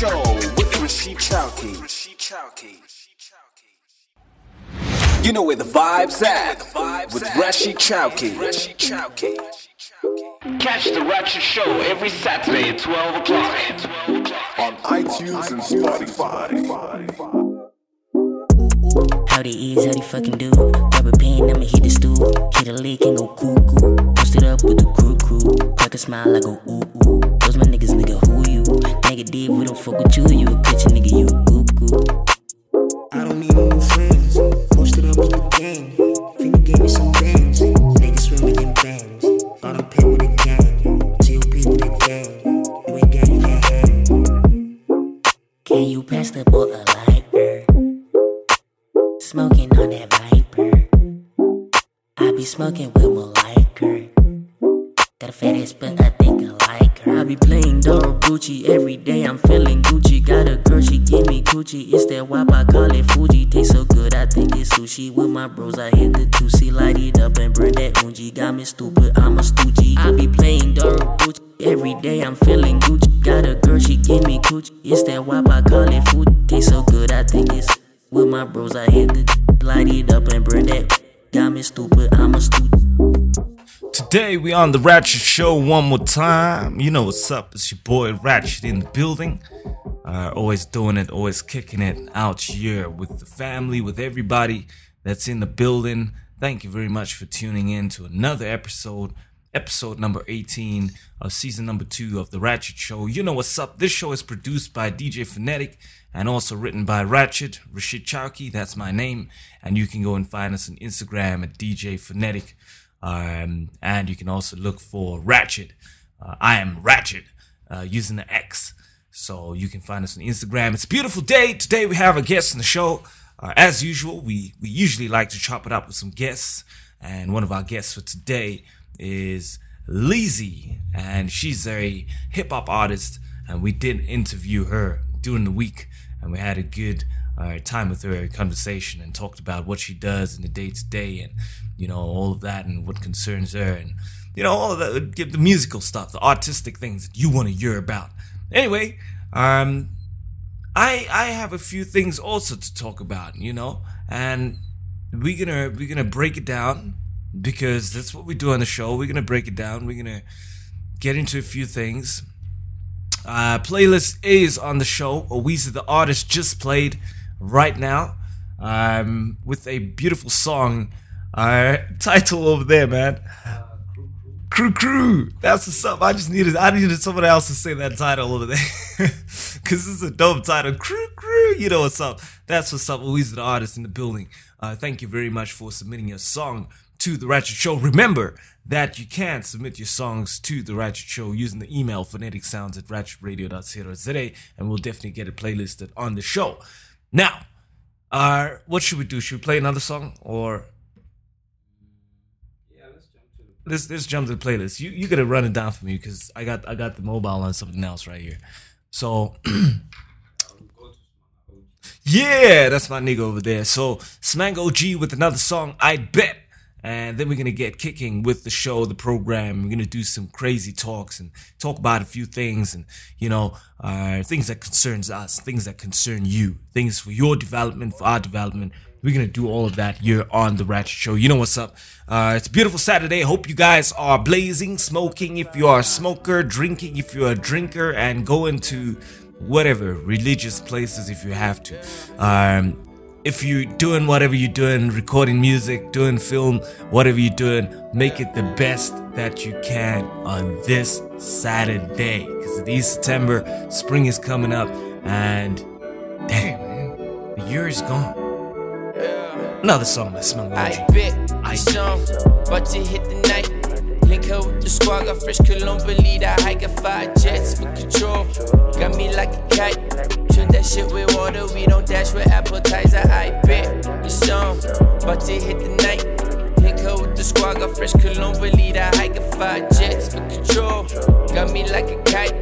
Show with Rashied Chauke. You know where the vibes at with Rashied Chauke. Catch the Ratchet Show every Saturday at 12 o'clock. on iTunes and Spotify. How they is, how they fucking do. Grab a pen, I'ma hit the stool. Hit a lick and go cuckoo. Post it up with the crew crew. Crack a smile, I go ooh ooh. Those my niggas, nigga, who you? Negative, we don't fuck with you. You a bitch, nigga, you a cuckoo. I don't need no new friends. Posted up with the gang. Finna gave me some bands. Niggas swimming in bands. Thought I'm pit with a gang. TOP with a gang. You ain't gang, you can't hang. Can you pass the boy a lighter? Smoking on that Viper. I be smoking with my. Got a fat ass, but I think I like her. I be playing dog Gucci every day. I'm feeling Gucci. Got a girl, she give me Gucci. It's that wop, I call it Fuji. Taste so good, I think it's sushi. With my bros, I hit the 2C, light it up and burn that unji. Got me stupid, I'm a stoogie. I be playing dog Gucci every day. I'm feeling Gucci. Got a girl, she give me Gucci. It's that wop, I call it Fuji. Taste so good, I think it's with my bros. I hit the light it up and burn that. Got me stupid, I'm a stoogie. Today we on the Ratchet Show one more time. You know what's up? It's your boy Ratchet in the building. Uh, always doing it, always kicking it out here with the family, with everybody that's in the building. Thank you very much for tuning in to another episode, episode number 18 of season number two of the Ratchet Show. You know what's up? This show is produced by DJ Phonetic and also written by Ratchet, Rashied Chauke, that's my name. And you can go and find us on Instagram at DJ Phonetic. Um, and you can also look for Ratchet. Uh, I am Ratchet uh, using the X. So you can find us on Instagram. It's a beautiful day. Today we have a guest on the show. Uh, as usual, we, we usually like to chop it up with some guests. And one of our guests for today is Leezy. And she's a hip hop artist. And we did interview her during the week. And we had a good uh, time with her, a conversation, and talked about what she does in the day to day, and you know all of that, and what concerns her, and you know all of give the musical stuff, the artistic things that you want to hear about. Anyway, um, I I have a few things also to talk about, you know, and we're gonna we're gonna break it down because that's what we do on the show. We're gonna break it down. We're gonna get into a few things. Uh, playlist is on the show. Weezer the artist just played right now um, with a beautiful song. Uh, title over there, man. Crew Crew. That's what's up. I just needed I needed someone else to say that title over there. Cause this is a dope title. Crew Crew. You know what's up. That's what's up. Weezer the artist in the building. Uh, thank you very much for submitting your song to the Ratchet Show. Remember that you can submit your songs to the Ratchet Show using the email phoneticsounds at ratchetradio.co.za and we'll definitely get it playlisted on the show. Now, uh, what should we do? Should we play another song or? Let's let's jump to the playlist. You you gotta run it down for me because I got I got the mobile on something else right here. So yeah, that's my nigga over there. So Smango G with another song, I bet. And then we're gonna get kicking with the show, the program. We're gonna do some crazy talks and talk about a few things and you know, uh, things that concerns us, things that concern you, things for your development, for our development. We're gonna do all of that here on the Ratchet Show. You know what's up? Uh, it's a beautiful Saturday. Hope you guys are blazing, smoking. If you are a smoker, drinking. If you're a drinker, and going to whatever religious places if you have to. Um, if you're doing whatever you're doing, recording music, doing film, whatever you're doing, make it the best that you can on this Saturday. Because it is September, spring is coming up, and damn, man, the year is gone. Another song by Smell I Logic. bet I- I song, about to hit the night. Link up with the squad, got fresh cologne, believe that I got five jets for control. Got me like a kite. Turn that shit with water, we don't dash with appetizer. I bet the song, about to hit the night. Link up with the squad, got fresh cologne, believe that I got five jets for control. Got me like a kite.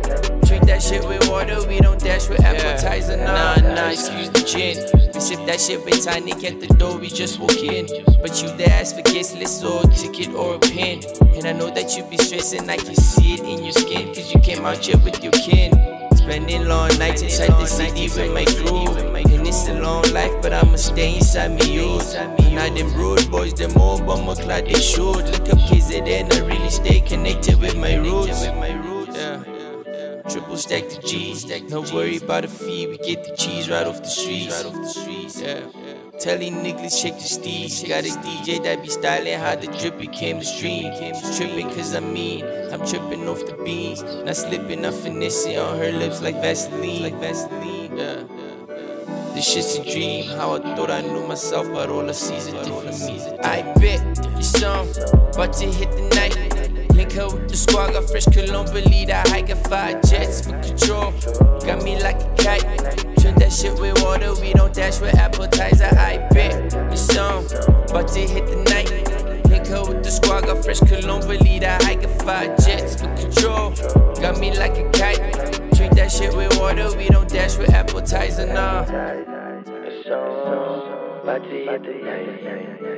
Drink that shit with water, we don't dash with appetizer. Nah, nah, excuse the gin. We sip that shit with tiny at the door, we just walk in. But you there ask for guest or a ticket or a pin. And I know that you be stressing, I can see it in your skin, cause you came out here with your kin. Spending long nights inside the city with my crew. And it's a long life, but I'ma stay inside me youth. Now them road boys, them all bummer clad, they shoot. Look up KZN, I really stay connected with my roots. Triple stack the G's. No worry about the fee. We get the cheese right off the streets. Right off the streets. Yeah. Tell these niggas shake the steez. Got a DJ that be styling how the drip became the stream. Tripping cause I mean, I'm tripping off the beans. Not slipping, I'm finessing on her lips like Vaseline. Like Vaseline. Yeah. This shit's a dream. How I thought I knew myself, but all I see is a different me. I bet you song, about to hit the night. Her with the squad, got fresh cologne, believe that hike got five jets for control. Got me like a kite. Drink that shit with water, we don't dash with appetizer. I bet you song, about to hit the night. Link with the squad, got fresh cologne, believe that hike got five jets for control. Got me like a kite. Drink that shit with water, we don't dash with appetizer, nah. Aí em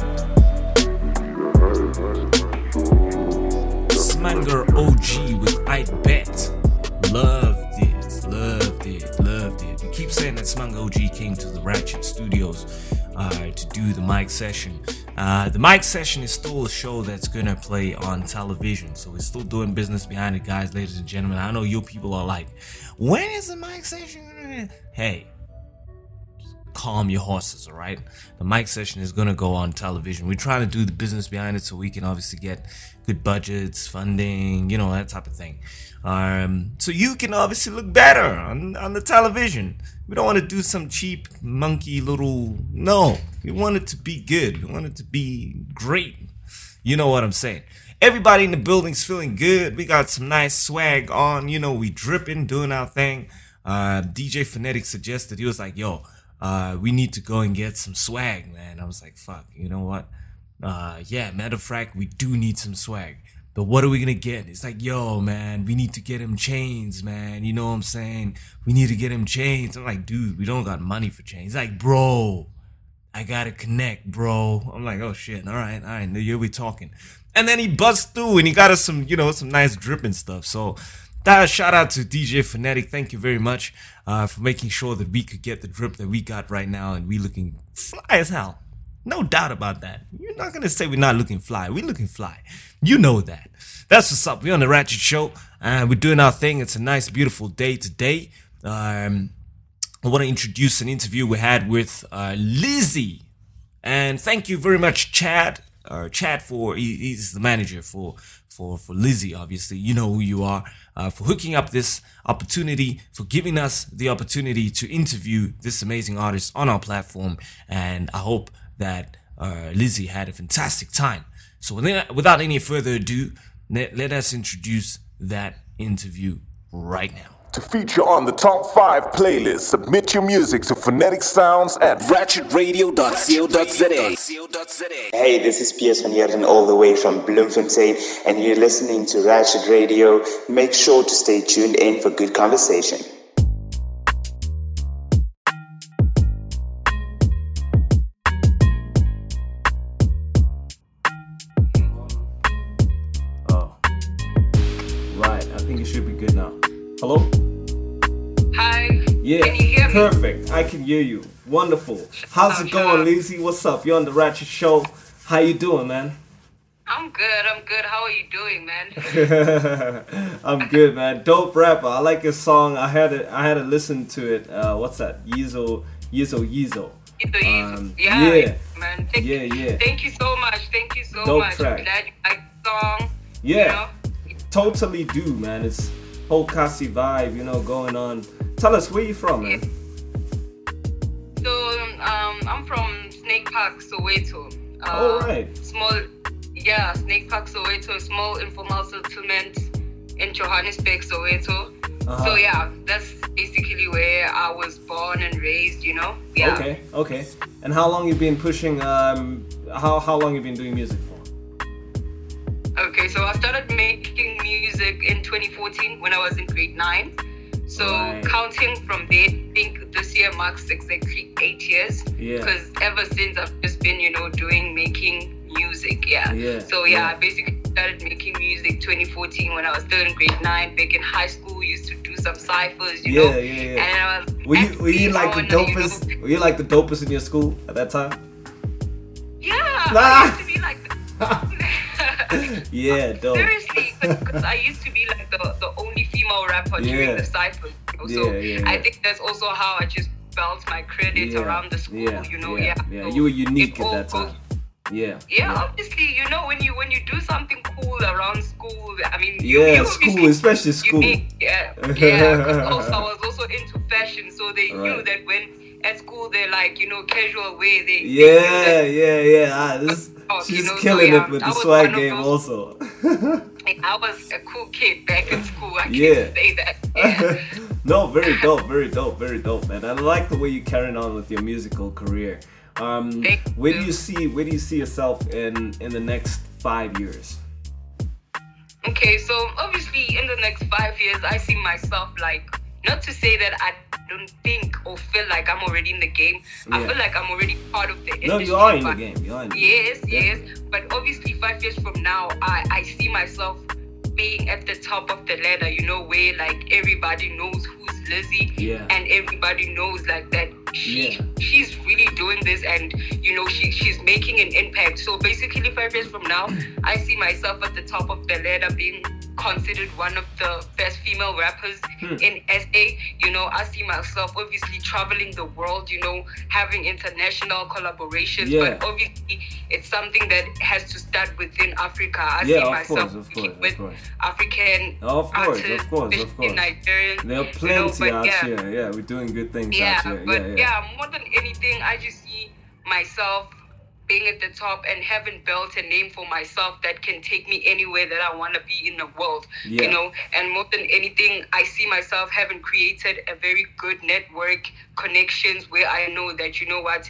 Smanger OG with I Bet. Loved it, loved it, loved it. We keep saying that Smanger OG came to the Ratchet Studios uh, to do the mic session. Uh, the mic session is still a show that's gonna play on television, so we're still doing business behind it, guys, ladies and gentlemen. I know you people are like, when is the mic session? Hey, calm your horses, all right? The mic session is gonna go on television. We're trying to do the business behind it so we can obviously get good budgets, funding, you know, that type of thing. Um, so you can obviously look better on, on the television. We don't want to do some cheap monkey little. No, we want it to be good. We want it to be great. You know what I'm saying? Everybody in the building's feeling good. We got some nice swag on. You know, we dripping, doing our thing. Uh, DJ Phonetic suggested, he was like, yo, uh, we need to go and get some swag, man. I was like, fuck, you know what? Uh, yeah, matter of fact, we do need some swag. But what are we gonna get? It's like, yo, man, we need to get him chains, man. You know what I'm saying? We need to get him chains. I'm like, dude, we don't got money for chains. He's like, bro, I gotta connect, bro. I'm like, oh shit, all right, all right, here we talking. And then he busts through and he got us some, you know, some nice dripping stuff. So that shout out to DJ Phonetic. Thank you very much uh, for making sure that we could get the drip that we got right now and we looking fly as hell. No doubt about that. You're not gonna say we're not looking fly. We're looking fly. You know that. That's what's up. We're on the Ratchet Show and we're doing our thing. It's a nice, beautiful day today. Um, I want to introduce an interview we had with uh, Leezy. And thank you very much, Chad. Uh, Chad for he, he's the manager for for for Leezy. Obviously, you know who you are. Uh, for hooking up this opportunity, for giving us the opportunity to interview this amazing artist on our platform, and I hope that uh, Leezy had a fantastic time. So without without any further ado, let, let us introduce that interview right now. To feature on the top five playlist, submit your music to Phonetic Sounds at ratchetradio.co.za. Hey, this is Piers van Heerden all the way from Bloemfontein, and you're listening to Ratchet Radio. Make sure to stay tuned in for good conversation. I can hear you. Wonderful. How's up, it going, up. Leezy? What's up? You're on the Ratchet Show. How you doing, man? I'm good. I'm good. How are you doing, man? I'm good, man. Dope rapper. I like your song. I had it. I had to listen to it. Uh, what's that? Yizo, Yizo, Yizo. It's the easy. Um, yeah, yeah. man. Thank Yeah, you. yeah. Thank you so much. Thank you so Dope much. track. I'm glad you like the song. Yeah, totally do, man. It's whole Kasi vibe, you know, going on. Tell us where you from, man. So um, I'm from Snake Park, Soweto. Uh, All right. Small, yeah, Snake Park, Soweto, small informal settlement in Johannesburg, Soweto. Uh-huh. So yeah, that's basically where I was born and raised. You know. Yeah. Okay. Okay. And how long you been pushing? Um, how how long you been doing music for? Okay, so I started making music in 2014 when I was in grade nine. So right. counting from there, I think this year marks exactly eight years. Yeah. Because ever since I've just been, you know, doing making music. Yeah. Yeah. So yeah, yeah. I basically started making music 2014 when I was still in grade nine. Back in high school, used to do some ciphers, you yeah, know. Yeah, yeah, And I was were you were you like the dopest? You know, were you like the dopest in your school at that time? Yeah. Nah. I used to be like. yeah, dope. Seriously, because I used to be like the, the only female rapper yeah. during the cypher. So yeah, I think that's also how I just felt my credit around the school. You know, yeah, yeah. So you were unique at that time. Yeah, yeah. obviously, you know, when you when you do something cool around school, I mean, you, yeah, school, especially school. Unique, yeah, yeah. also, I was also into fashion, so they right. knew that when at school they're like you know casual way they yeah they yeah yeah. Ah, this, she's you know, killing so, yeah, it with the swag game those, also. I was a cool kid back in school I yeah. can't say that. Yeah. no very dope very dope very dope man. I like the way you're carrying on with your musical career. Um where do you see where do you see yourself in in the next five years? Okay so obviously in the next five years I see myself like not to say that I don't think or feel like I'm already in the game. Yeah. I feel like I'm already part of the industry. No, you are in the game. You are in the yes, game. yes. But obviously, five years from now, I, I see myself being at the top of the ladder, you know, where like everybody knows who's Leezy yeah. and everybody knows like that she yeah. she's really doing this and you know she she's making an impact. So basically five years from now I see myself at the top of the ladder being considered one of the best female rappers hmm. in SA. You know, I see myself obviously traveling the world, you know, having international collaborations. Yeah. But obviously, it's something that has to start within Africa. I yeah, see myself course, course, with African of course, artists, of course, of course. Nigerians. There are plenty you know, out yeah. here. Yeah, we're doing good things yeah, out here. But yeah, yeah, more than anything, I just see myself being at the top and having built a name for myself that can take me anywhere that I want to be in the world. Yeah. You know, and more than anything, I see myself having created a very good network connections where I know that you know what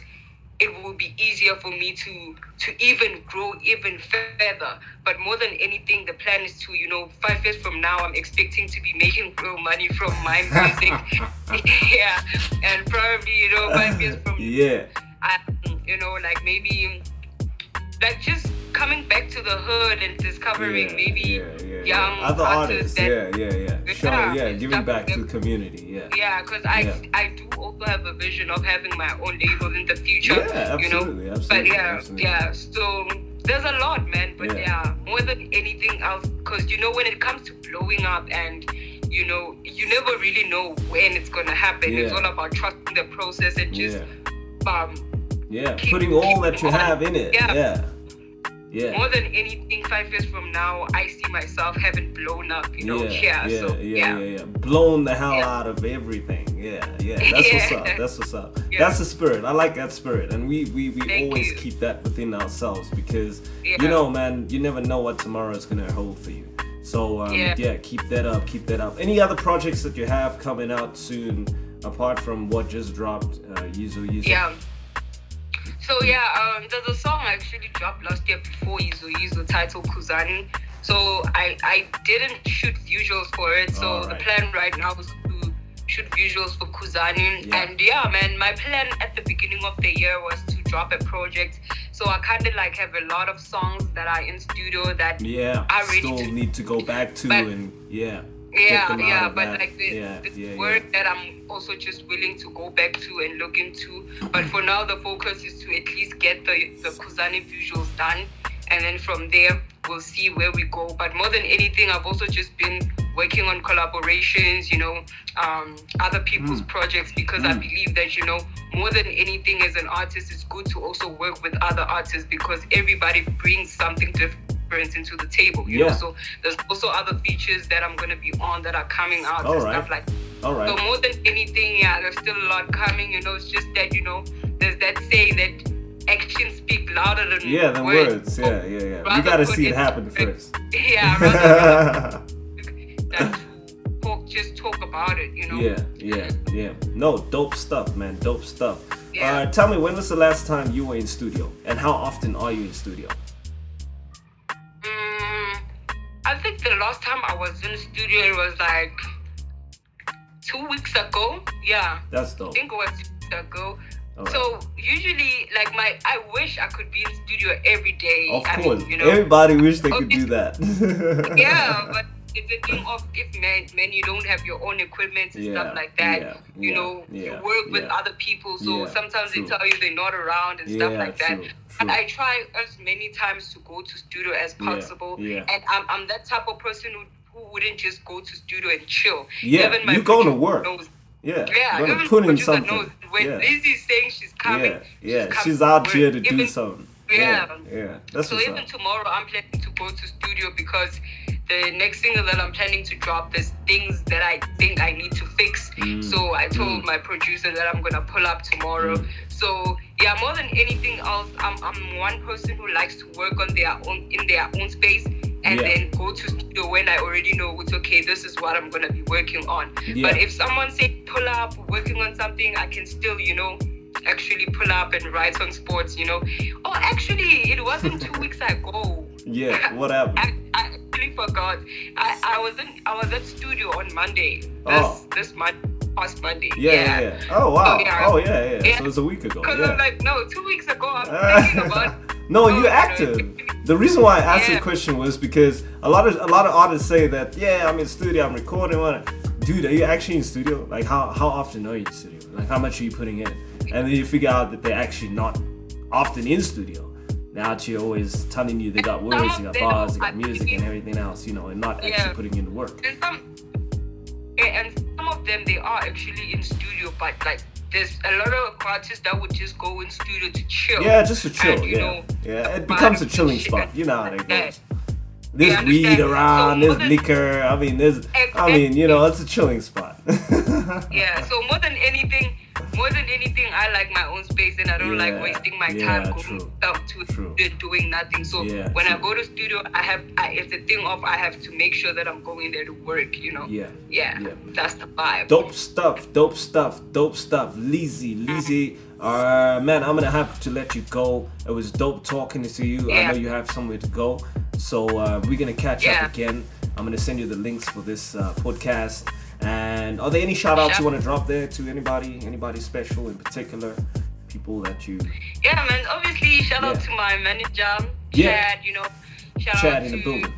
it will be easier for me to to even grow even further. But more than anything, the plan is to, you know, five years from now, I'm expecting to be making real money from my music. yeah, and probably, you know, five years from yeah, I, you know, like maybe like just coming back to the hood and discovering yeah, maybe yeah, yeah, young other artists. that, yeah, yeah, yeah. Sure, yeah, giving back to the community. Yeah. Yeah, because I I do also have a vision of having my own label in the future. Yeah, absolutely, you know? absolutely. But yeah, absolutely. yeah. So there's a lot, man. But yeah, more than anything else, because you know when it comes to blowing up and you know you never really know when it's gonna happen. It's all about trusting the process and just um yeah, keep, putting all that you on. have in it. Yeah. Yeah. Yeah. More than anything, five years from now, I see myself having blown up, you know, yeah, here. yeah, so, yeah, yeah, yeah, yeah, blown the hell Yeah. out of everything. Yeah, yeah, that's what's up. That's what's up. That's the spirit. I like that spirit, and we we, we Thank always you. keep that within ourselves because Yeah. you know, man, you never know what tomorrow is gonna hold for you. So um, Yeah. yeah, keep that up, keep that up. Any other projects that you have coming out soon, apart from what just dropped, uh, Yizo Yizo? Yeah. So yeah, um, there's a song I actually dropped last year before Yizo Yizo titled Kuzani. So I I didn't shoot visuals for it. So Alright. the plan right now is to shoot visuals for Kuzani. Yeah. And yeah, man, my plan at the beginning of the year was to drop a project. So I kind of like have a lot of songs that are in studio that Yeah, are ready still to need to go back to But- and yeah. Yeah yeah but that. like the, Yeah, the yeah, work that i'm also just willing to go back to and look into but for now the focus is to at least get the the kuzani visuals done and then from there we'll see where we go but more than anything i've also just been working on collaborations you know um, other people's Mm. projects because i believe that you know more than anything as an artist it's good to also work with other artists because everybody brings something different into the table you know Yeah. so there's also other features that I'm gonna be on that are coming out All and right. stuff like All right. So more than anything, yeah, there's still a lot coming, you know, it's just that, you know, there's that saying that actions speak louder than Yeah, the words. Yeah, yeah, yeah. You gotta see it it- happen first. Yeah, rather than talk, just talk about it. You know. Yeah, yeah, yeah. No, dope stuff, man. Dope stuff. Yeah. Uh, tell me, when was the last time you were in studio, and how often are you in studio? I think the last time I was in the studio it was like two weeks ago. Yeah. That's I think it was two weeks ago. Alright. So usually, like my, I wish I could be in studio every day. Of I mean, course, you know, everybody wish they could do that. yeah, but it's a thing of if man, man, you don't have your own equipment and Yeah, stuff like that. yeah, you know, yeah, you work with other people, so sometimes true. they tell you they're not around and stuff like that. true, And. I try as many times to go to studio as possible. yeah. And I'm, I'm that type of person who, who wouldn't just go to studio and chill. Yeah, Even my you go to work. knows- Yeah, yeah, gonna even put in something. knows when Yeah. Leezy's saying she's coming. yeah, yeah. coming She's out here to do something. Yeah. yeah. That's so even up. tomorrow, I'm planning to go to studio because the next single that I'm planning to drop, there's things that I think I need to fix. Mm. So I told Mm. my producer that I'm gonna pull up tomorrow. So yeah, more than anything else, I'm, I'm one person who likes to work on their own in their own space. And Yeah. then go to studio when I already know it's okay. This is what I'm gonna be working on. Yeah. But if someone say pull up, working on something, I can still, you know, actually pull up and write on sports. You know. Oh, actually, it wasn't two weeks ago. Yeah, what happened? I, I actually forgot. I, I was in I was at studio on Monday. This Oh. this month past Monday. Yeah, yeah, yeah. Oh wow. So, yeah. Oh yeah, yeah. Yeah. So it's a week ago. Because Yeah. I'm like, no, two weeks ago I'm thinking about no, Oh, you no, active. The reason why I asked Yeah. the question was because a lot of a lot of artists say that yeah, I'm in studio, I'm recording. What? Dude, are you actually in studio? Like how how often are you in studio? Like how much are you putting in? And then you figure out that they're actually not often in studio. They're actually always telling you they got words, they got bars, they got music and everything else, you know, and not actually putting in the work. and some and some of them they are actually in studio, but like there's a lot of artists that would just go in studio to chill. Yeah, just to chill. And, you yeah, know, yeah. It becomes a chilling spot. You know how that goes. There's weed around. So There's liquor. I mean, there's. I mean, you know, it's a chilling spot. Yeah, so more than anything, more than anything, I like my own space and I don't Yeah, like wasting my yeah, time going true, stuff to doing nothing. So Yeah, when I go to studio, I have I, it's a thing of I have to make sure that I'm going there to work. You know. Yeah, Yeah. That's the vibe. dope stuff. Dope stuff. Dope stuff. Leezy, Leezy. Uh, man, I'm gonna have to let you go. It was dope talking to you. I know you have somewhere to go, so uh, we're gonna catch Yeah. up again. I'm gonna send you the links for this uh, podcast. And are there any shout outs you want to drop there to anybody, anybody special in particular, people that you Yeah, man. Obviously, shout out to my manager, Yeah. Chad. You know, shout Chad out in to the building?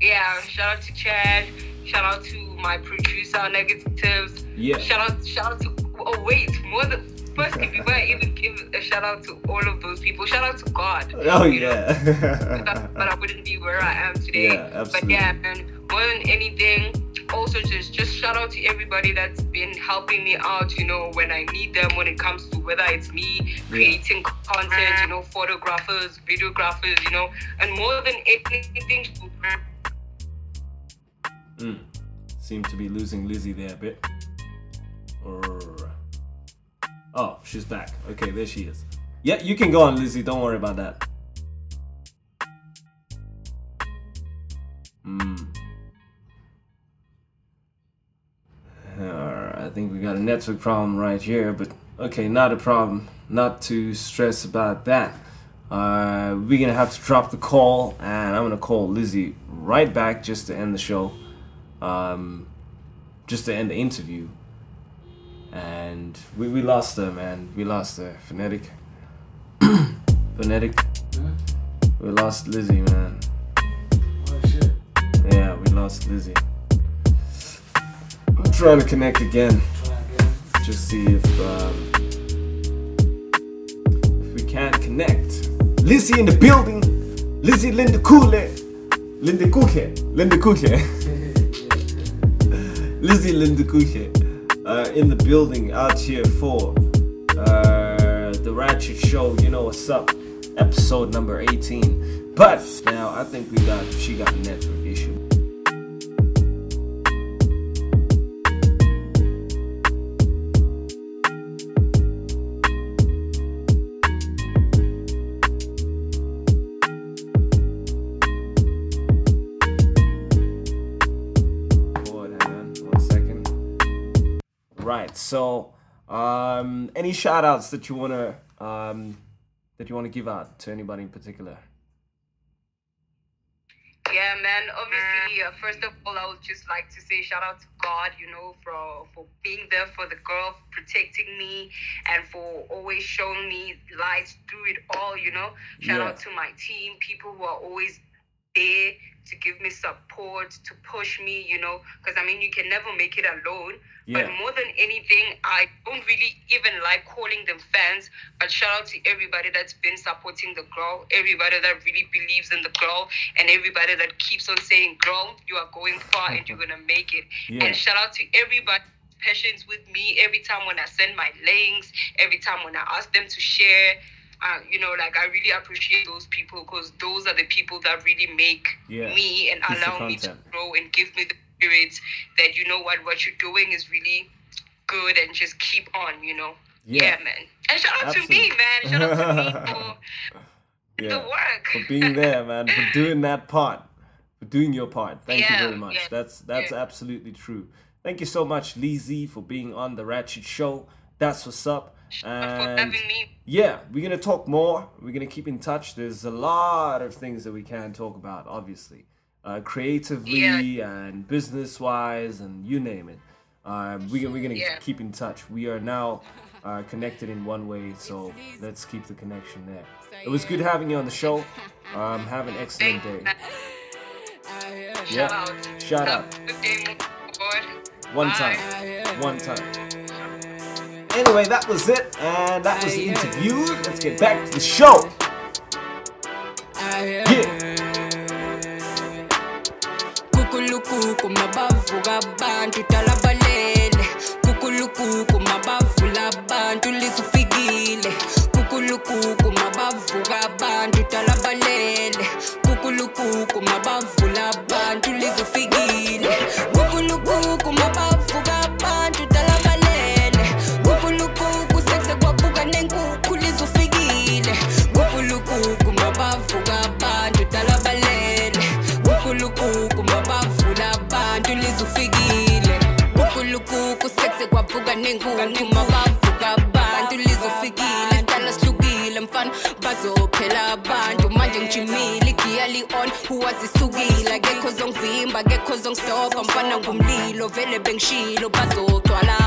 yeah, shout out to Chad. Shout out to my producer, Negatives. Yeah. Shout out, shout out to. Oh wait, more than first, before I even give a shout out to all of those people, shout out to God. Oh you yeah. but I wouldn't be where I am today. Yeah, But absolutely. yeah, man, more than anything, also just just shout out to everybody that's been helping me out. You know, when I need them, when it comes to whether it's me creating content, you know, photographers, videographers, you know, and more than anything. Mm. Seem to be losing Leezy there a bit. Or- Oh, she's back. Okay, there she is. Yeah, you can go on, Leezy. Don't worry about that. Hmm. I think we got a network problem right here, but okay, not a problem. Not to stress about that. Uh, we're gonna have to drop the call, and I'm gonna call Leezy right back just to end the show, um, just to end the interview. And we, we lost her, man. We lost her. Phonetic. Phonetic. We lost Leezy, man. Yeah, we lost Leezy. I'm trying to connect again. Just see if um, if we can't connect. Leezy in the building. Leezy Linda Kule. Lindokuhle. Linda Kuche. Leezy Linda Kuche. Uh, in the building out here for uh, the Ratchet Show. You know what's up? Episode number 18. But now I think we got she got a network issue. So, um, any shout outs that you wanna um, that you wanna give out to anybody in particular? Yeah, man. Obviously, uh, first of all, I would just like to say shout out to God, you know, for for being there for the girl, protecting me, and for always showing me light through it all. You know, shout Yeah. out to my team, people who are always there to give me support, to push me. You know, because I mean, you can never make it alone. But more than anything, I don't really even like calling them fans. But shout out to everybody that's been supporting the girl, everybody that really believes in the girl, and everybody that keeps on saying, "Girl, you are going far and you're gonna make it." Yeah. And shout out to everybody patience with me every time when I send my links, every time when I ask them to share. Uh, you know, like I really appreciate those people because those are the people that really make Yeah. me and the allow me to grow and give me the spirit that you know what what you're doing is really good and just keep on, you know. Yeah. man. And shout out to me, man. Shout out to me for yeah. the work. for being there, man, for doing that part, for doing your part. Thank Yeah, you very much. yeah, that's that's absolutely true. Thank you so much, Leezy, for being on the Ratchet Show. That's what's up. And yeah, we're gonna talk more. We're gonna keep in touch. There's a lot of things that we can talk about, obviously, uh, creatively and business wise, and you name it. Uh, we, we're gonna Yeah. keep in touch. We are now uh, connected in one way, so let's keep the connection there. It was good having you on the show. Um, have an excellent day. Yeah, shout out. One time. One time. Anyway, that was it, and that was the interview. Let's get back to the show. Yeah. kukulukuku mabavuka abantu dala balele kukulukuku mabavula abantu lizufikile kukulukuku mabavuka abantu dala balele kukulukuku mabavula abantu lizufikile sekse kwavuka nenkuku mabavuka abantu lizufikile sitala sihlukile mfana. Bazophela abantu manje ngijimile igiya li-on huwazisukile akekho zongivimba akekho zongistopa mfana ngumlilo vele bengishilo. Bazogcwala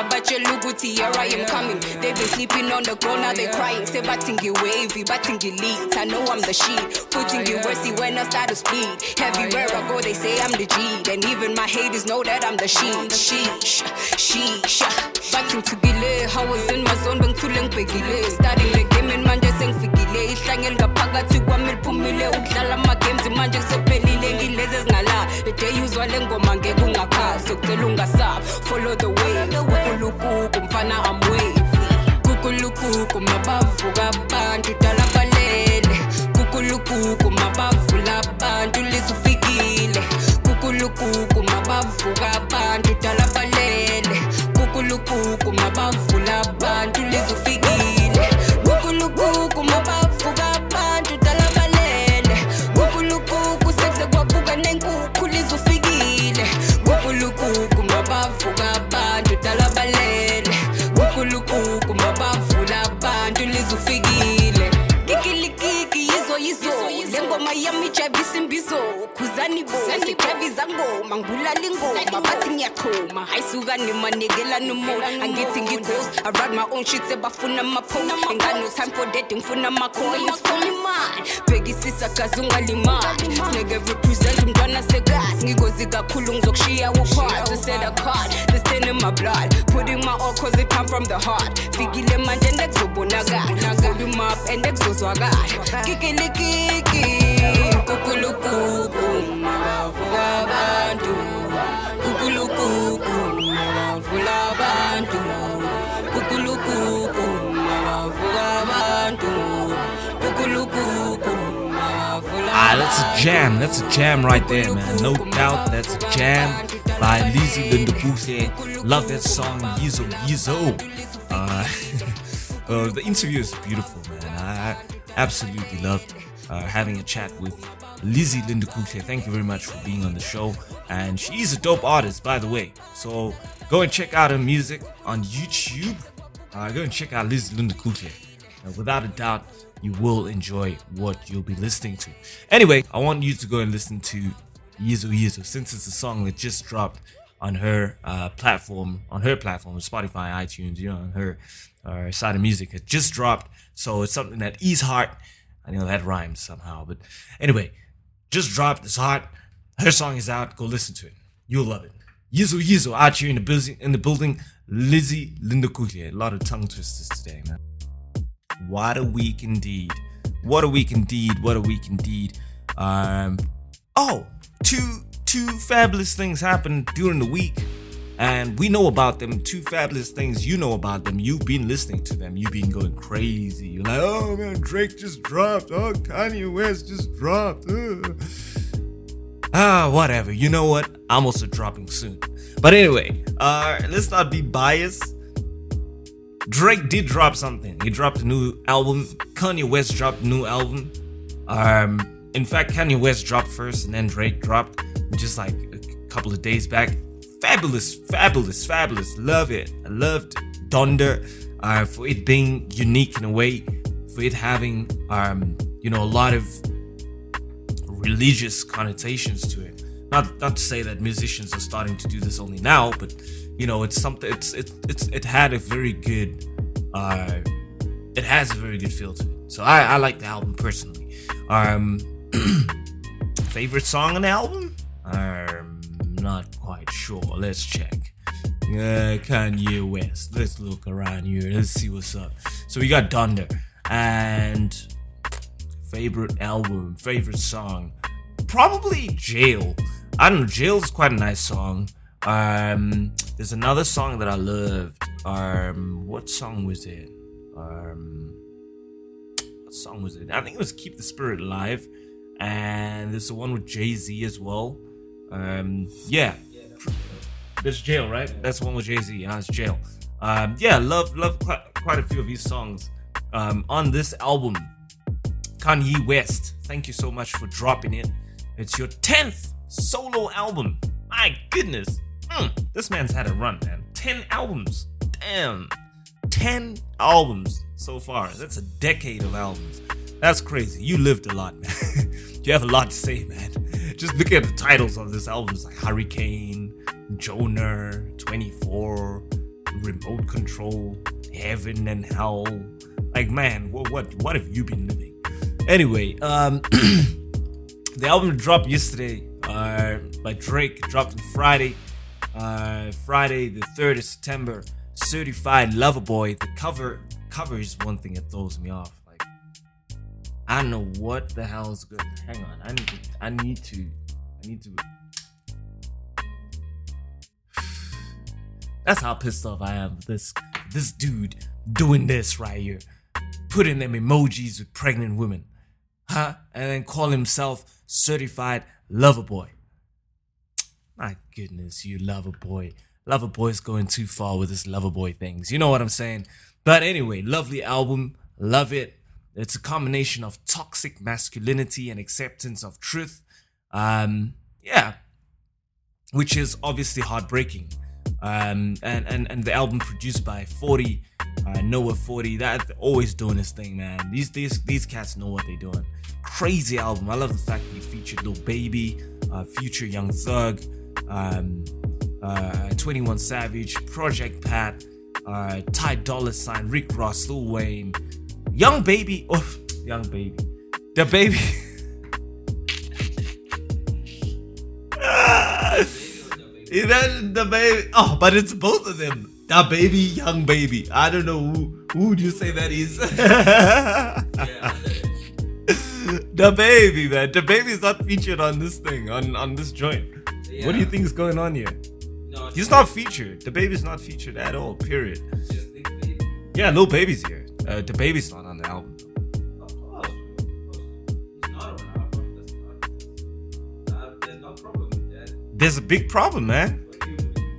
abantu ngabatshela ukuthi here i am coming. They been sleeping on the ground now they crying. Sebathi ngiwavy bathi ngilit i know i'm the shit. Futhi ngiwersi when i start to speed. Everywhere i go they say i'm the G. And even my haters know that i'm the shit sheesh sheesh bathi ngithukile I was in my zone bengithule ngibhekile starting the game and manje sengifikile ihlange elingaphakathi kwami liphumile. Ukudlala ama-games manje kusephelile. Ngilezi ezingala day uzwa le ngoma ngeke ungakhali sokucela ungasaba follow the wave. Kukulukuku mfana i'm wavy. Kukulukuku mabavuka abantu dala balele. Kukulukuku mabavula abantu lizufikile kukulukuku mabavuka abantu dala ngoma yami ijabisa imbizo khuzani bo sijabiza ngoma ngibulala ingoma bathi ngiyachoma hayisuka nimanekela nomo angithi ngighost i ride my own shit sebafuna amapost ain't got no time for that ngifuna ama-coins funa imali bhekisisa gazi ungalimali sineke represent umntwana segas ngigozi kakhulu ngizokushiya upart said this thing in my blood. Putting my all cause it come from the heart. Fikile manje ndekuzobonakala volume up and ekuzozwakala kikilikiki jam. That's a jam right there, man. No doubt, that's a jam by Leezy Linda Booth. Love that song, Yizo Yizo. Uh, uh, the interview is beautiful, man. I absolutely loved uh, having a chat with Leezy Linda Kuche. Thank you very much for being on the show. And she's a dope artist, by the way. So go and check out her music on YouTube. Uh, go and check out Leezy Linda Kuche. Uh, without a doubt, you will enjoy what you'll be listening to. Anyway, I want you to go and listen to Yizo Yizo since it's a song that just dropped on her uh, platform, on her platform, Spotify, iTunes, you know, on her uh, side of music. It just dropped, so it's something that is heart. I know that rhymes somehow, but anyway, just dropped. It's hot. Her song is out. Go listen to it. You'll love it. Yizo Yizo out here in the building. In the building, Leezy Linda Kulia. A lot of tongue twisters today, man. What a week indeed. What a week indeed. What a week indeed. Um. Oh, two two fabulous things happened during the week, and we know about them. Two fabulous things you know about them. You've been listening to them. You've been going crazy. You're like, oh man, Drake just dropped. Oh, Kanye West just dropped. Ah, whatever. You know what? I'm also dropping soon. But anyway, uh, let's not be biased. Drake did drop something. He dropped a new album. Kanye West dropped a new album. Um, in fact, Kanye West dropped first, and then Drake dropped just like a couple of days back. Fabulous, fabulous, fabulous. Love it. I loved Donda uh, for it being unique in a way, for it having um, you know a lot of religious connotations to it. Not not to say that musicians are starting to do this only now, but you know it's something. It's it's it's it had a very good. Uh, it has a very good feel to it. So I, I like the album personally. Um, favorite song on the album? I'm not quite sure. Let's check. Uh, Kanye West. Let's look around here. Let's see what's up. So we got Thunder and favorite album, favorite song, probably Jail. I don't know. Jail's quite a nice song. Um, there's another song that I loved. Um, what song was it? Um, what song was it? I think it was Keep the Spirit Alive. And there's the one with Jay Z as well. Um, yeah. There's Jail, right? That's the one with Jay Z. Yeah, it's Jail. Um, yeah, love love quite, quite a few of these songs um, on this album. Kanye West, thank you so much for dropping it. It's your 10th solo album. My goodness. Mm, this man's had a run, man. 10 albums. Damn. 10 albums so far. That's a decade of albums. That's crazy. You lived a lot, man. you have a lot to say, man. Just look at the titles of this album. Like Hurricane, Jonah, 24, Remote Control, Heaven and Hell. Like, man, what what what have you been living? Anyway, um the album dropped yesterday uh by Drake, dropped on Friday. Uh Friday the 3rd of September. Certified Lover Boy. The cover cover is one thing that throws me off. Like I don't know what the hell is good. Hang on. I need to I need to I need to That's how pissed off I am. This this dude doing this right here. Putting them emojis with pregnant women. Huh? And then call himself certified lover boy. Goodness, you lover boy. Lover boy's going too far with his lover boy things. You know what I'm saying? But anyway, lovely album. Love it. It's a combination of toxic masculinity and acceptance of truth. Um, yeah. Which is obviously heartbreaking. Um, and, and, and the album produced by 40, uh, Noah 40, that always doing his thing, man. These, these, these cats know what they're doing. Crazy album. I love the fact that he featured Lil Baby, uh, Future Young Thug, um, uh, 21 Savage, Project Pat, uh, Ty Dolla Sign, Rick Ross, Lil Wayne, Young Baby, oh, Young Baby, the baby. Imagine the baby. Oh, but it's both of them. The baby, young baby. I don't know who who would you say that is. the baby, man. The baby is not featured on this thing, on on this joint. What do you think is going on here? He's not featured. The baby's not featured at all. Period. Yeah, no baby's here. Uh, the baby's not on the album. There's a big problem, man.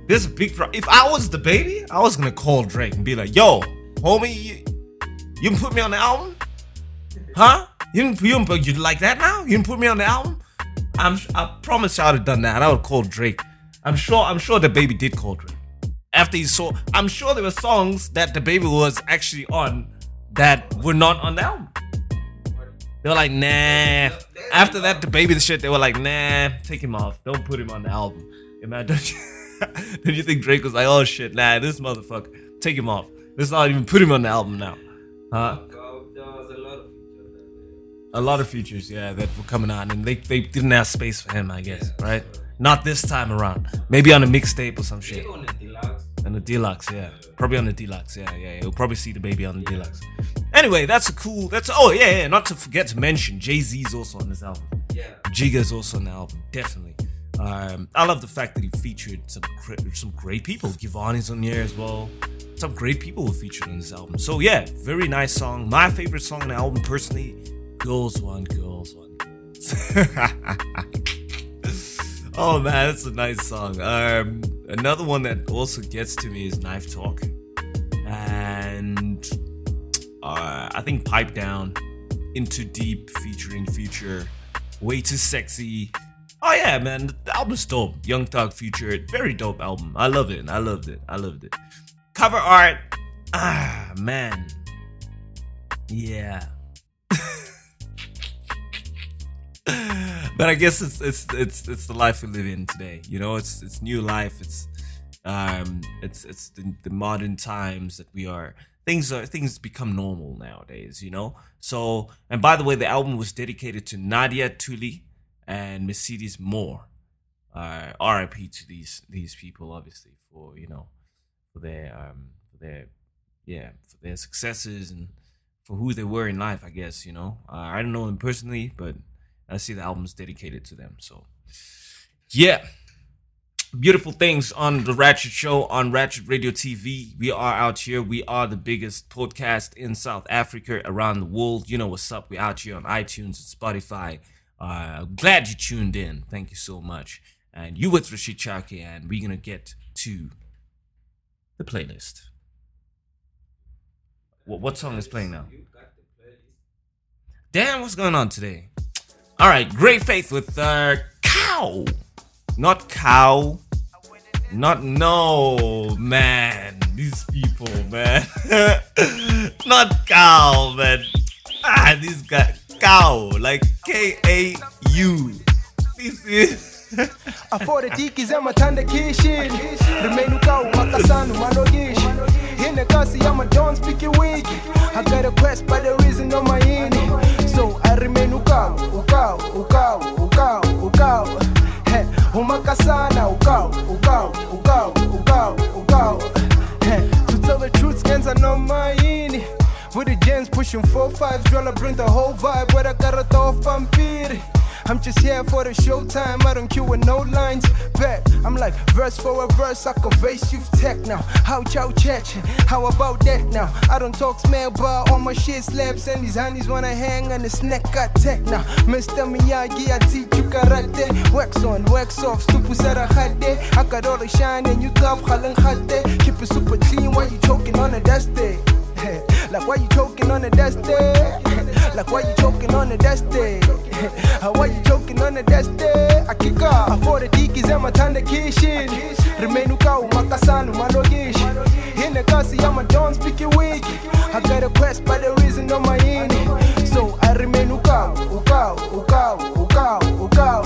There's a big problem. If I was the baby, I was gonna call Drake and be like, "Yo, homie, you, you can put me on the album, huh? You didn't, you didn't, you like that now? You didn't put me on the album? I'm I promise you I'd have done that. And I would call Drake. I'm sure I'm sure the baby did call Drake. After he saw I'm sure there were songs that the baby was actually on that were not on the album. They were like, nah. After that, the baby the shit, they were like, nah, take him off. Don't put him on the album. Imagine don't you, don't you think Drake was like, oh shit, nah, this motherfucker, take him off. Let's not even put him on the album now. Huh? A lot of features, yeah, that were coming on, and they, they didn't have space for him, I guess, right? Not this time around. Maybe on a mixtape or some shit. On the deluxe, yeah. Probably on the deluxe, yeah, yeah. You'll probably see the baby on the deluxe. Anyway, that's a cool. That's oh yeah, yeah. Not to forget to mention, Jay Z's also on this album. Yeah. Jigga's also on the album, definitely. Um, I love the fact that he featured some some great people. Giovanni's on here as well. Some great people were featured on this album. So yeah, very nice song. My favorite song on the album, personally, "Girls Want Girls." oh man, that's a nice song. Um, another one that also gets to me is Knife Talk, and uh, I think Pipe Down, Into Deep featuring Future, Way Too Sexy. Oh yeah, man, the album's dope. Young Thug featured, very dope album. I love it. I loved it. I loved it. Cover art, ah man, yeah. but I guess it's it's it's it's the life we live in today. You know, it's it's new life. It's um it's it's the, the modern times that we are. Things are things become normal nowadays. You know. So and by the way, the album was dedicated to Nadia Tuli and Mercedes Morr. Uh, R.I.P. to these these people, obviously, for you know, for their um for their yeah for their successes and for who they were in life. I guess you know. Uh, I don't know them personally, but I see the album's dedicated to them. So, yeah. Beautiful things on the Ratchet Show on Ratchet Radio TV. We are out here. We are the biggest podcast in South Africa, around the world. You know what's up. We're out here on iTunes and Spotify. Uh, glad you tuned in. Thank you so much. And you with Rashied Chauke, and we're gonna get to the playlist. What, what song is playing now? Damn, what's going on today? All right, Great Faith with uh, Cow. Not Cow. Not, no, man. These people, man. Not Cow, man. Ah, these guys. Cow. Like K A U. This is. afore diki zematanda kishin rimenuka umakasanu malogishi hine kasi yama don't speak it wiki I got a by the reason of my ini so I remain ukau ukau ukau ukau ukau Hey, umakasana ukau ukau ukau ukau ukau Hey, to tell the truth ngenza noma yini with the gens pushing four fives, girl, I bring the whole vibe. Where I got a off vampire. I'm just here for the showtime. I don't cue with no lines. Back, I'm like verse for a verse. I convey you tech now. How chow chat? How about that now? I don't talk smell, but all my shit slaps and these honeys wanna hang on the snack. Got tech now. Mr. Miyagi, I teach you karate. Wax on, wax off. Stupid Stupu sara hade. I got all the shine and you tough. Halang hade. Keep it super clean while you choking on a dusty. Eh. Like why you choking on the dusty? Like why you choking on the dusty? Why you choking on the dusty? I kick off for the dikis and my tanda kishin. Remain ukau makasanu malogish. In the kasi I'm a speak it wiki. I got a quest by the reason of my ini. So I remain ukau, ukau, ukau, ukau, ukau.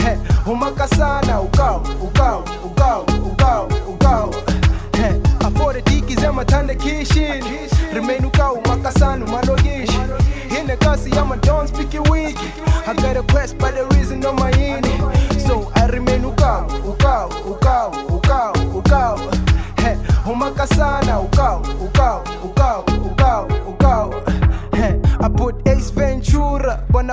Hey, umakasana ukau, ukau, ukau, ukau, ukau. Hey, I for the dikis and my tanda kishin. Remain ukau makasanu malogish. In the kasi I'm a don't speak wiki. I got a quest reason of my ini. So I remain ukau, ukau,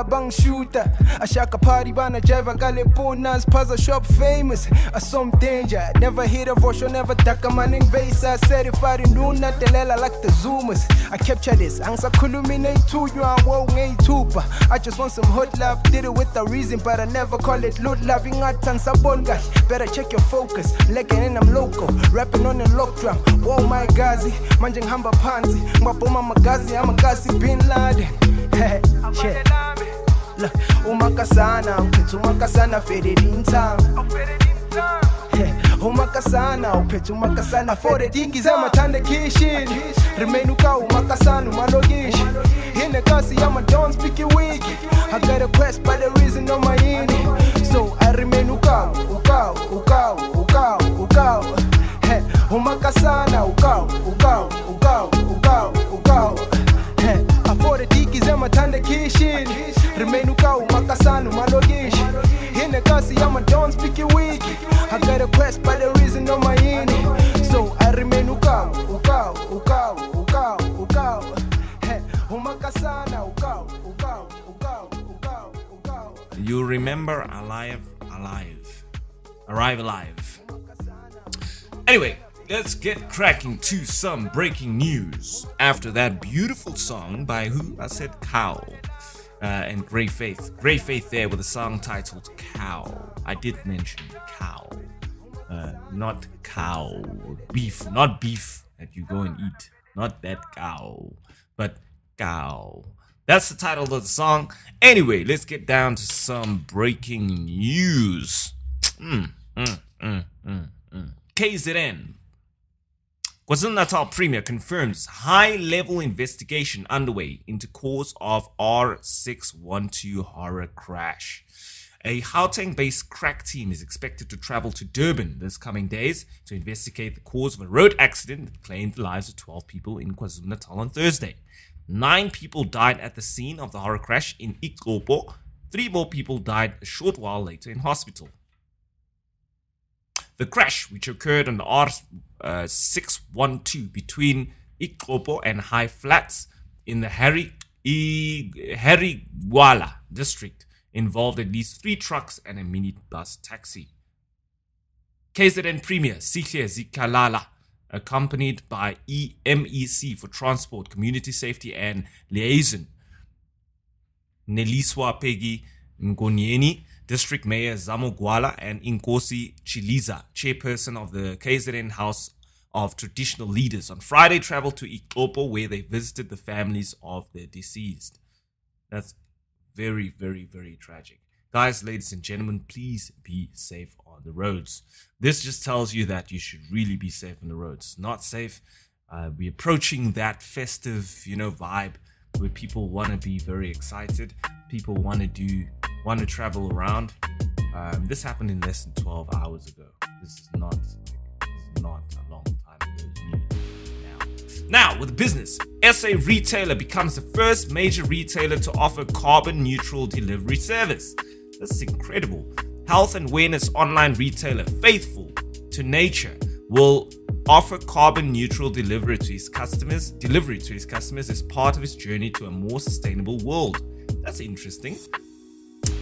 Bang shooter. I shaka party bana jive, gale ponas, puzzle shop famous. I some danger, never hit a voice, never duck a man in vase. I said if I didn't do nothing, lela like the zoomers. I capture this, angsa kulumine to you, I won't tupa. I just want some hood love, did it with a reason, but I never call it loot loving at sabon guy. Better check your focus, legging in I'm local, rapping on the lock drum. Whoa my gazi, manjing hamba panzi, maboma magazi, I'm a gazi bin Laden. Hey, shit. Look, umakasana uphethe umakasana fedele intsango umakasana uphethe umakasana fedele zamathanda kitchen remain uka umakasana umalokishi inekasi yama don't speak it weak I got a quest by the reason of my So I remain uka uka uka uka uka. Hey, umakasana uka uka uka uka uka Hey, afore diki zamathanda kitchen remain uka umakasana umalokishi inekasi yama don't speak it weak. I got a quest by the reason my indie So I remain uka uka uka uka uka Hey, umakasana uka uka uka uka uka You remember Alive, Alive. Arrive Alive. Anyway, let's get cracking to some breaking news. After that beautiful song by who? I said Cow. Uh, and Grey Faith. Grey Faith there with a song titled Cow. I did mention cow. Uh, not cow. Beef. Not beef that you go and eat. Not that cow. But cow. That's the title of the song. Anyway, let's get down to some breaking news. Mm, mm, mm, mm, mm. KZN. KwaZulu Natal Premier confirms high level investigation underway into cause of R612 horror crash. A Gauteng based crack team is expected to travel to Durban this coming days to investigate the cause of a road accident that claimed the lives of 12 people in KwaZulu Natal on Thursday. Nine people died at the scene of the horror crash in Ixopo. Three more people died a short while later in hospital. The crash, which occurred on the R612 between Ixopo and High Flats in the Harry E- Harry Gwala district, involved at least three trucks and a minibus taxi. KZN Premier Sihle Zikalala, accompanied by EMEC for Transport, Community Safety and Liaison, Neliswa Peggy Nkonyeni, District Mayor Zamo Gwala, and Inkosi Chiliza, chairperson of the KZN House of Traditional Leaders, on Friday traveled to Ixopo where they visited the families of the deceased. That's very, very, very tragic. Guys, ladies and gentlemen, please be safe on the roads. This just tells you that you should really be safe on the roads. Not safe. Uh, we're approaching that festive, you know, vibe where people want to be very excited. People want to do, want to travel around. Um, this happened in less than 12 hours ago. This is not, like, this is not a long time news. Now, with business, SA Retailer becomes the first major retailer to offer carbon neutral delivery service. That's incredible. Health and wellness online retailer Faithful to Nature will offer carbon neutral delivery to his customers, delivery to his customers as part of his journey to a more sustainable world. That's interesting.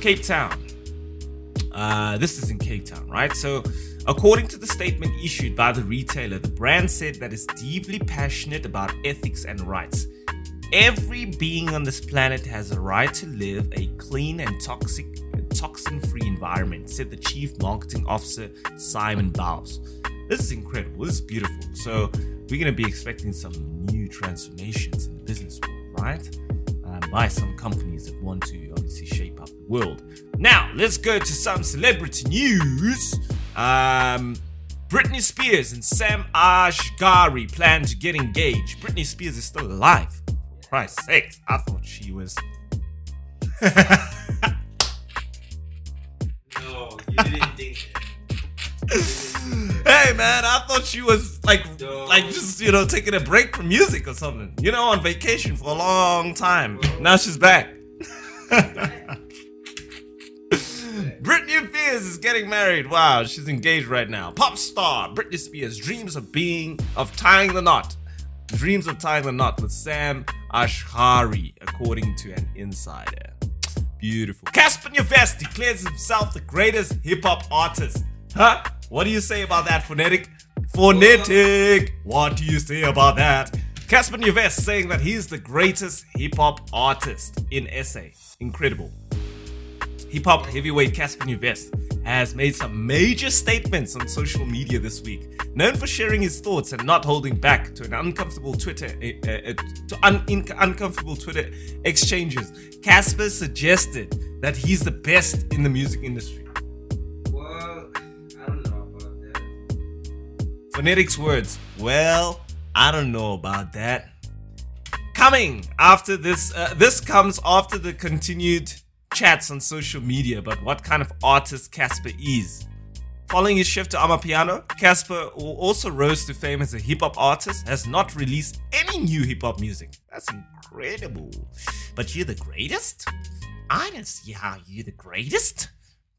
Cape Town. Uh, this is in Cape Town, right? So, according to the statement issued by the retailer, the brand said that it's deeply passionate about ethics and rights. Every being on this planet has a right to live a clean and toxic, toxin-free environment, said the chief marketing officer Simon Bowes. This is incredible. This is beautiful. So we're going to be expecting some new transformations in the business world, right? Um, by some companies that want to obviously shape world. Now let's go to some celebrity news. Um, Britney Spears and Sam Asghari plan to get engaged. Britney Spears is still alive. For Christ's sake, I thought she was. No, you didn't think hey man, I thought she was like like just you know taking a break from music or something. You know, on vacation for a long time. Now she's back. Britney Spears is getting married. Wow, she's engaged right now. Pop star Britney Spears dreams of being of tying the knot. Dreams of tying the knot with Sam Asghari, according to an insider. Beautiful. Cassper Nyovest declares himself the greatest hip hop artist. Huh? What do you say about that, Phonetic? Phonetic! What do you say about that? Cassper Nyovest saying that he's the greatest hip hop artist in SA. Incredible. Hip hop heavyweight Cassper Nyovest has made some major statements on social media this week. Known for sharing his thoughts and not holding back to an uncomfortable Twitter uh, uh, to un- in- uncomfortable Twitter exchanges, Cassper suggested that he's the best in the music industry. Well, I don't know about that. Phonetics words. Well, I don't know about that. Coming after this, uh, this comes after the continued chats on social media about what kind of artist Cassper is. Following his shift to Amapiano, Cassper, who also rose to fame as a hip hop artist, has not released any new hip hop music. That's incredible. But you're the greatest? I don't see how you're the greatest.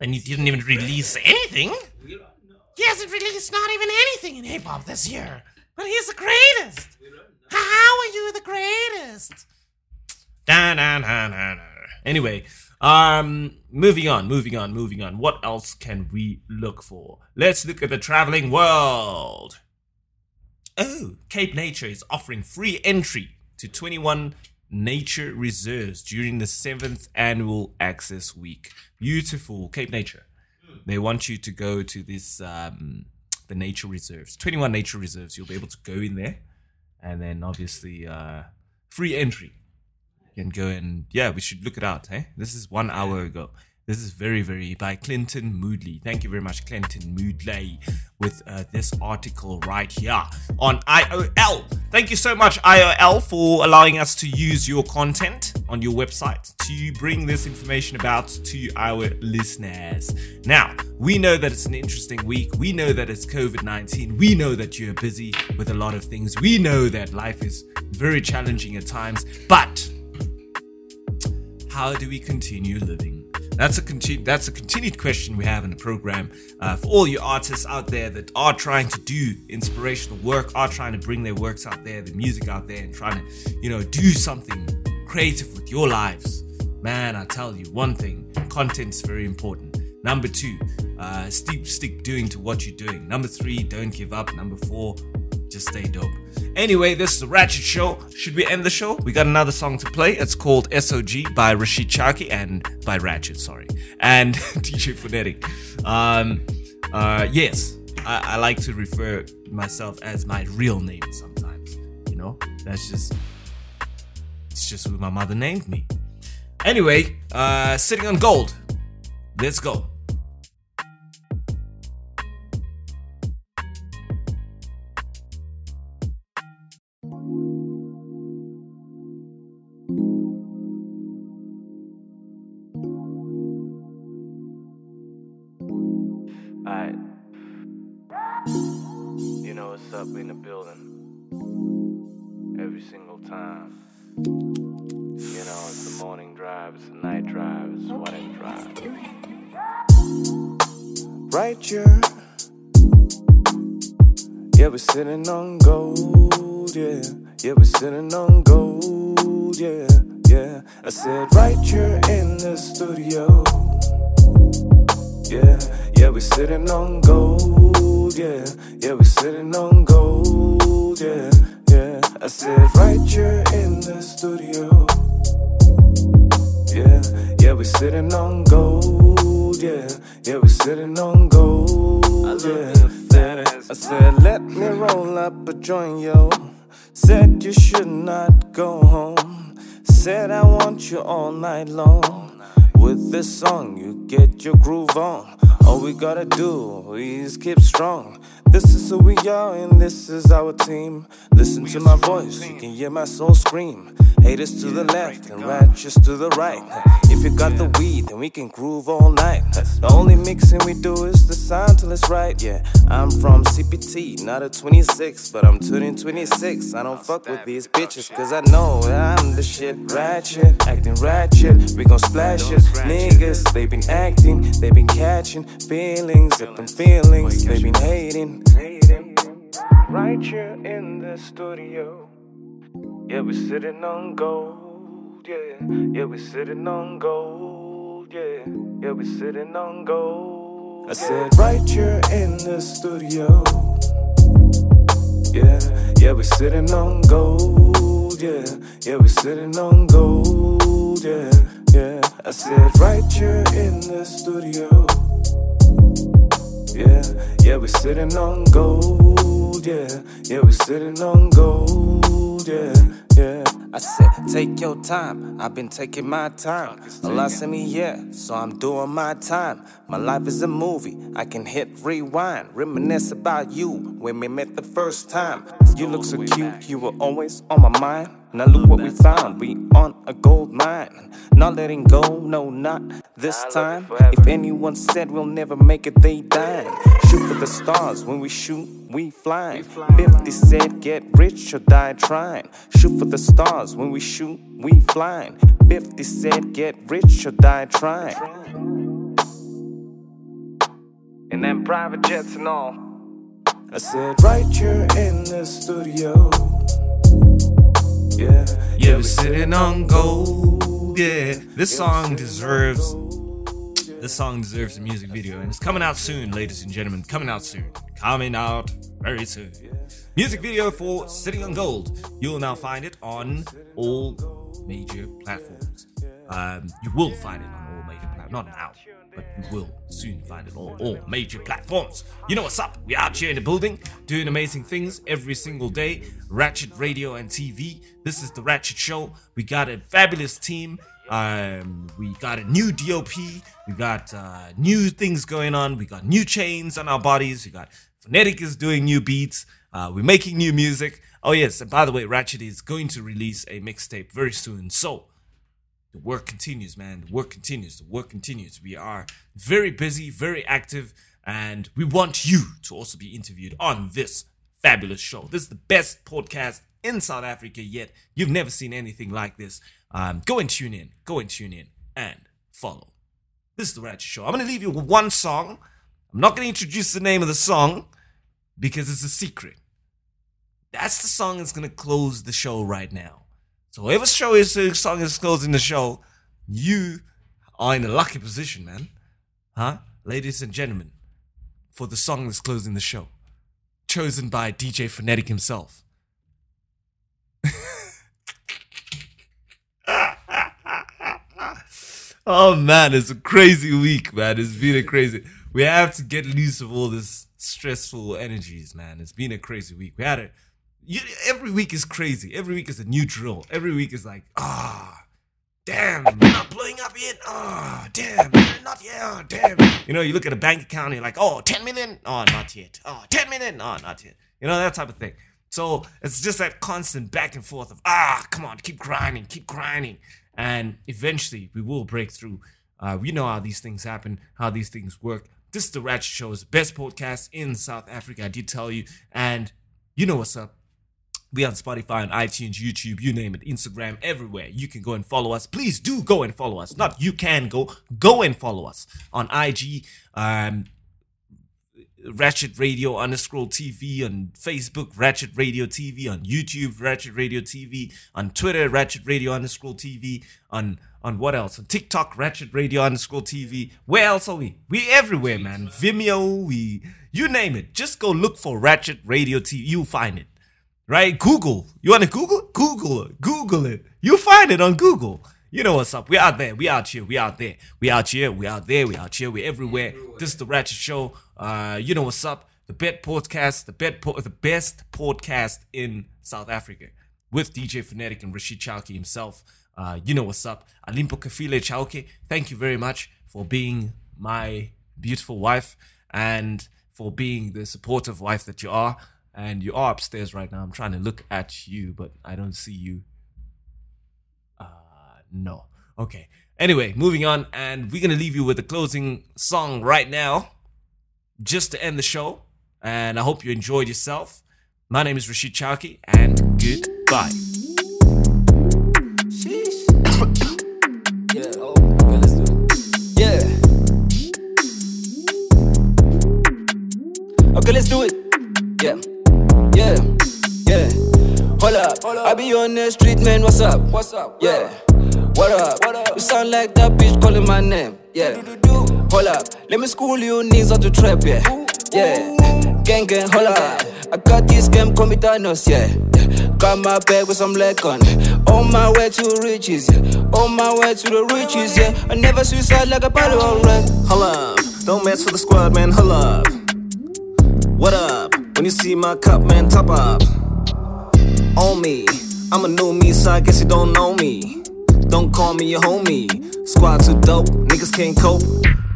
And you didn't even release anything. He hasn't released not even anything in hip hop this year. But he's the greatest. How are you the greatest? Da, da, da, da, da. Anyway, um, moving on, moving on, moving on. What else can we look for? Let's look at the traveling world. Oh, Cape Nature is offering free entry to 21 nature reserves during the seventh annual Access Week. Beautiful Cape Nature. They want you to go to this um, the nature reserves. 21 nature reserves. You'll be able to go in there, and then obviously uh, free entry. Can go and yeah, we should look it out. Hey, this is one hour ago. This is very, very by Clinton Moodley. Thank you very much, Clinton Moodley, with uh, this article right here on IOL. Thank you so much, IOL, for allowing us to use your content on your website to bring this information about to our listeners. Now, we know that it's an interesting week. We know that it's COVID 19. We know that you're busy with a lot of things. We know that life is very challenging at times. But how do we continue living? That's a continu- that's a continued question we have in the program uh, for all you artists out there that are trying to do inspirational work, are trying to bring their works out there, the music out there, and trying to you know do something creative with your lives. Man, I tell you one thing: content's very important. Number two, uh, stick stick doing to what you're doing. Number three, don't give up. Number four, just stay dope. Anyway, this is the Ratchet Show. Should we end the show? We got another song to play. It's called SOG by Rashied Chauke and by Ratchet, sorry, and DJ Phonetic. Um, uh, yes, I, I like to refer myself as my real name sometimes. You know, that's just it's just what my mother named me. Anyway, uh, sitting on gold. Let's go. Sitting on gold, yeah. Yeah, we're sitting on gold, yeah, yeah. I said right here in the studio. Yeah, yeah, we're sitting on gold, yeah. Yeah, we're sitting on gold, yeah, yeah. I said right here in the studio. Yeah, yeah, we're sitting on gold, yeah. Yeah, we're sitting on gold, yeah. Said, let me roll up a joint, yo. Said you should not go home. Said I want you all night long. With this song, you get your groove on. All we gotta do is keep strong. This is who we are, and this is our team. Listen to my voice, you can hear my soul scream. Haters to the left and ratchets to the right. If you got the weed, then we can groove all night. The only mixing we do is the sound till it's right. Yeah, I'm from CPT, not a 26, but I'm turning 26. I don't fuck with these bitches, cause I know I'm the shit. Ratchet, acting ratchet, we gon' splash it. Niggas, they been acting, they been catching feelings, up in feelings, they been hating. Right here in the studio. Yeah, we're sitting on gold, yeah. Yeah, we're sitting on gold, yeah. Yeah, we're sitting on gold. I said, right here in the studio. Yeah, yeah, we're sitting on gold, yeah. Yeah, we're sitting on gold, yeah. Yeah, I said, right here in the studio. Yeah, yeah, we're sitting on gold. Yeah, yeah, we're sitting on gold. Yeah, yeah. I said, take your time. I've been taking my time. A lot sent me, yeah, so I'm doing my time. My life is a movie. I can hit rewind, reminisce about you when we met the first time. You look so cute, you were always on my mind. Now look what we found, we on a gold mine. Not letting go, no, not this time. If anyone said we'll never make it, they die. Shoot for the stars, when we shoot, we fly. 50 said get rich or die trying. Shoot for the stars, when we shoot, we flying. 50 said get rich or die trying. And then private jets and all. I said, right here in the studio. Yeah, Yeah, we're sitting on gold. Yeah, this song deserves. This song deserves a music video, and it's coming out soon, ladies and gentlemen. Coming out soon. Coming out very soon. Music video for Sitting on Gold. You'll now find it on all major platforms. Um, you will find it on all major platforms. Not now, but you will soon find it on all major platforms. You know what's up? We're here in the building doing amazing things every single day. Ratchet Radio and TV. This is the Ratchet Show. We got a fabulous team. Um, we got a new DOP. We got uh, new things going on. We got new chains on our bodies. We got Phonetic is doing new beats. Uh, we're making new music. Oh yes, and by the way, Ratchet is going to release a mixtape very soon. So the work continues, man. The work continues. The work continues. We are very busy, very active, and we want you to also be interviewed on this fabulous show. This is the best podcast in South Africa yet. You've never seen anything like this. Um, go and tune in. Go and tune in and follow. This is the Ratchet Show. I'm going to leave you with one song. I'm not going to introduce the name of the song because it's a secret. That's the song that's going to close the show right now. So whoever show is the song is closing the show, you are in a lucky position, man. Huh? Ladies and gentlemen, for the song that's closing the show. Chosen by DJ Phonetic himself. oh man, it's a crazy week, man. It's been a crazy. We have to get loose of all this stressful energies, man. It's been a crazy week. We had you, every week is crazy. Every week is a new drill. Every week is like, ah, damn, we're not blowing up yet. Ah, damn, we're not yet. Oh, damn. You know, you look at a bank account and you're like, oh, 10 million? Oh, not yet. Oh, 10 million? Oh, not yet. You know, that type of thing. So it's just that constant back and forth of, ah, come on, keep grinding, keep grinding. And eventually we will break through. Uh, we know how these things happen, how these things work. This is the Ratchet Show's best podcast in South Africa, I did tell you. And you know what's up. We on Spotify, on iTunes, YouTube, you name it, Instagram, everywhere. You can go and follow us. Please do go and follow us. Not you can go, go and follow us on IG, um, Ratchet Radio underscore TV on Facebook, Ratchet Radio TV on YouTube, Ratchet Radio TV on Twitter, Ratchet Radio underscore TV on on what else? On TikTok, Ratchet Radio underscore TV. Where else are we? We everywhere, man. Vimeo, we you name it. Just go look for Ratchet Radio TV. You'll find it right? Google. You want to Google? Google it. Google it. You'll find it on Google. You know what's up. We out there. We out here. We out there. We out here. We out there. We out here. We're everywhere. This is the Ratchet Show. Uh, you know what's up. The best podcast, the po- the best podcast in South Africa with DJ Phonetic and Rashied Chauke himself. Uh, you know what's up. Alimpo Kafile Chauke. Thank you very much for being my beautiful wife and for being the supportive wife that you are and you are upstairs right now. I'm trying to look at you, but I don't see you. No. Okay. Anyway, moving on, and we're gonna leave you with the closing song right now, just to end the show. And I hope you enjoyed yourself. My name is Rashied Chauke, and goodbye. Yeah, oh, okay, let's do it. Yeah. Okay, let's do it. Yeah. Yeah. Yeah. Hold up. I be on the street, man. What's up? What's up? Yeah. What up? What up? You sound like that bitch calling my name. Yeah. Hold up. Let me school you niggas on the trap. Yeah. Yeah. Gang gang. Hold up. I got this game, call me Thanos. Yeah. Got my bag with some leg on. On my way to riches. Yeah. On my way to the riches. Yeah. I never suicide like a body alright. Hold up, don't mess with the squad, man. Hold up. What up? When you see my cup, man, top up. On me. I'm a new me, so I guess you don't know me. Don't call me your homie. Squad too dope, niggas can't cope.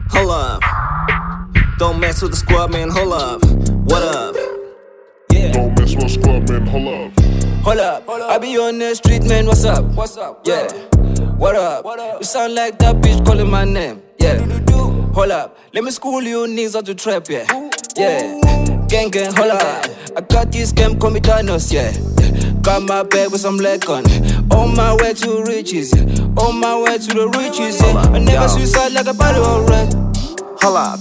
Hold up. Don't mess with the squad, man, hold up. What up? Yeah. Don't mess with the squad, man, hold up. Hold up, I be on the street, man. What's up? What's up? Yeah. What up? What up? You sound like that bitch calling my name. Yeah. Hold up, let me school you niggas how to trap, yeah. Yeah. Gang gang, hold up. I got this game, call me Thanos, yeah. Got my bag with some leg on. On my way to riches. On my way to the riches, yeah. I never suicide like a body alright. Hold up,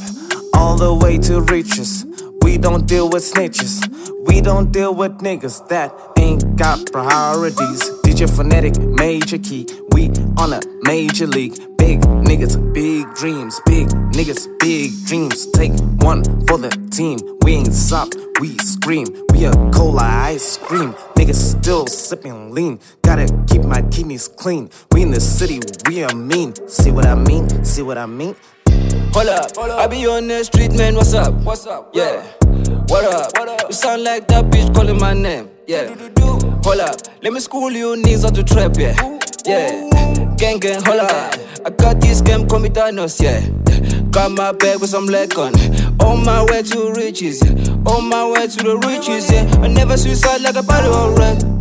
all the way to riches. We don't deal with snitches. We don't deal with niggas that ain't got priorities. DJ Phonetic, major key. We on a major league. Big niggas, big dreams. Big niggas, big dreams. Take one for the team. We ain't soft, we scream. We a cola ice cream. Niggas still sipping lean. Gotta keep my kidneys clean. We in the city, we are mean. See what I mean? See what I mean? Hold up, I be on the street, man. What's up? What's up? Yeah. What up? What up? You sound like that bitch calling my name. Yeah. Hold up, let me school you knees on the trap, yeah. Yeah. Gang gang, hold up. I got this game, call me Thanos, yeah. Got my bag with some leg on. On my way to riches, yeah. On my way to the riches, yeah. I never suicide like a body, alright. Catch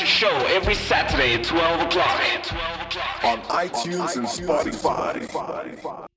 the Show every Saturday at 12 o'clock. On iTunes and Spotify.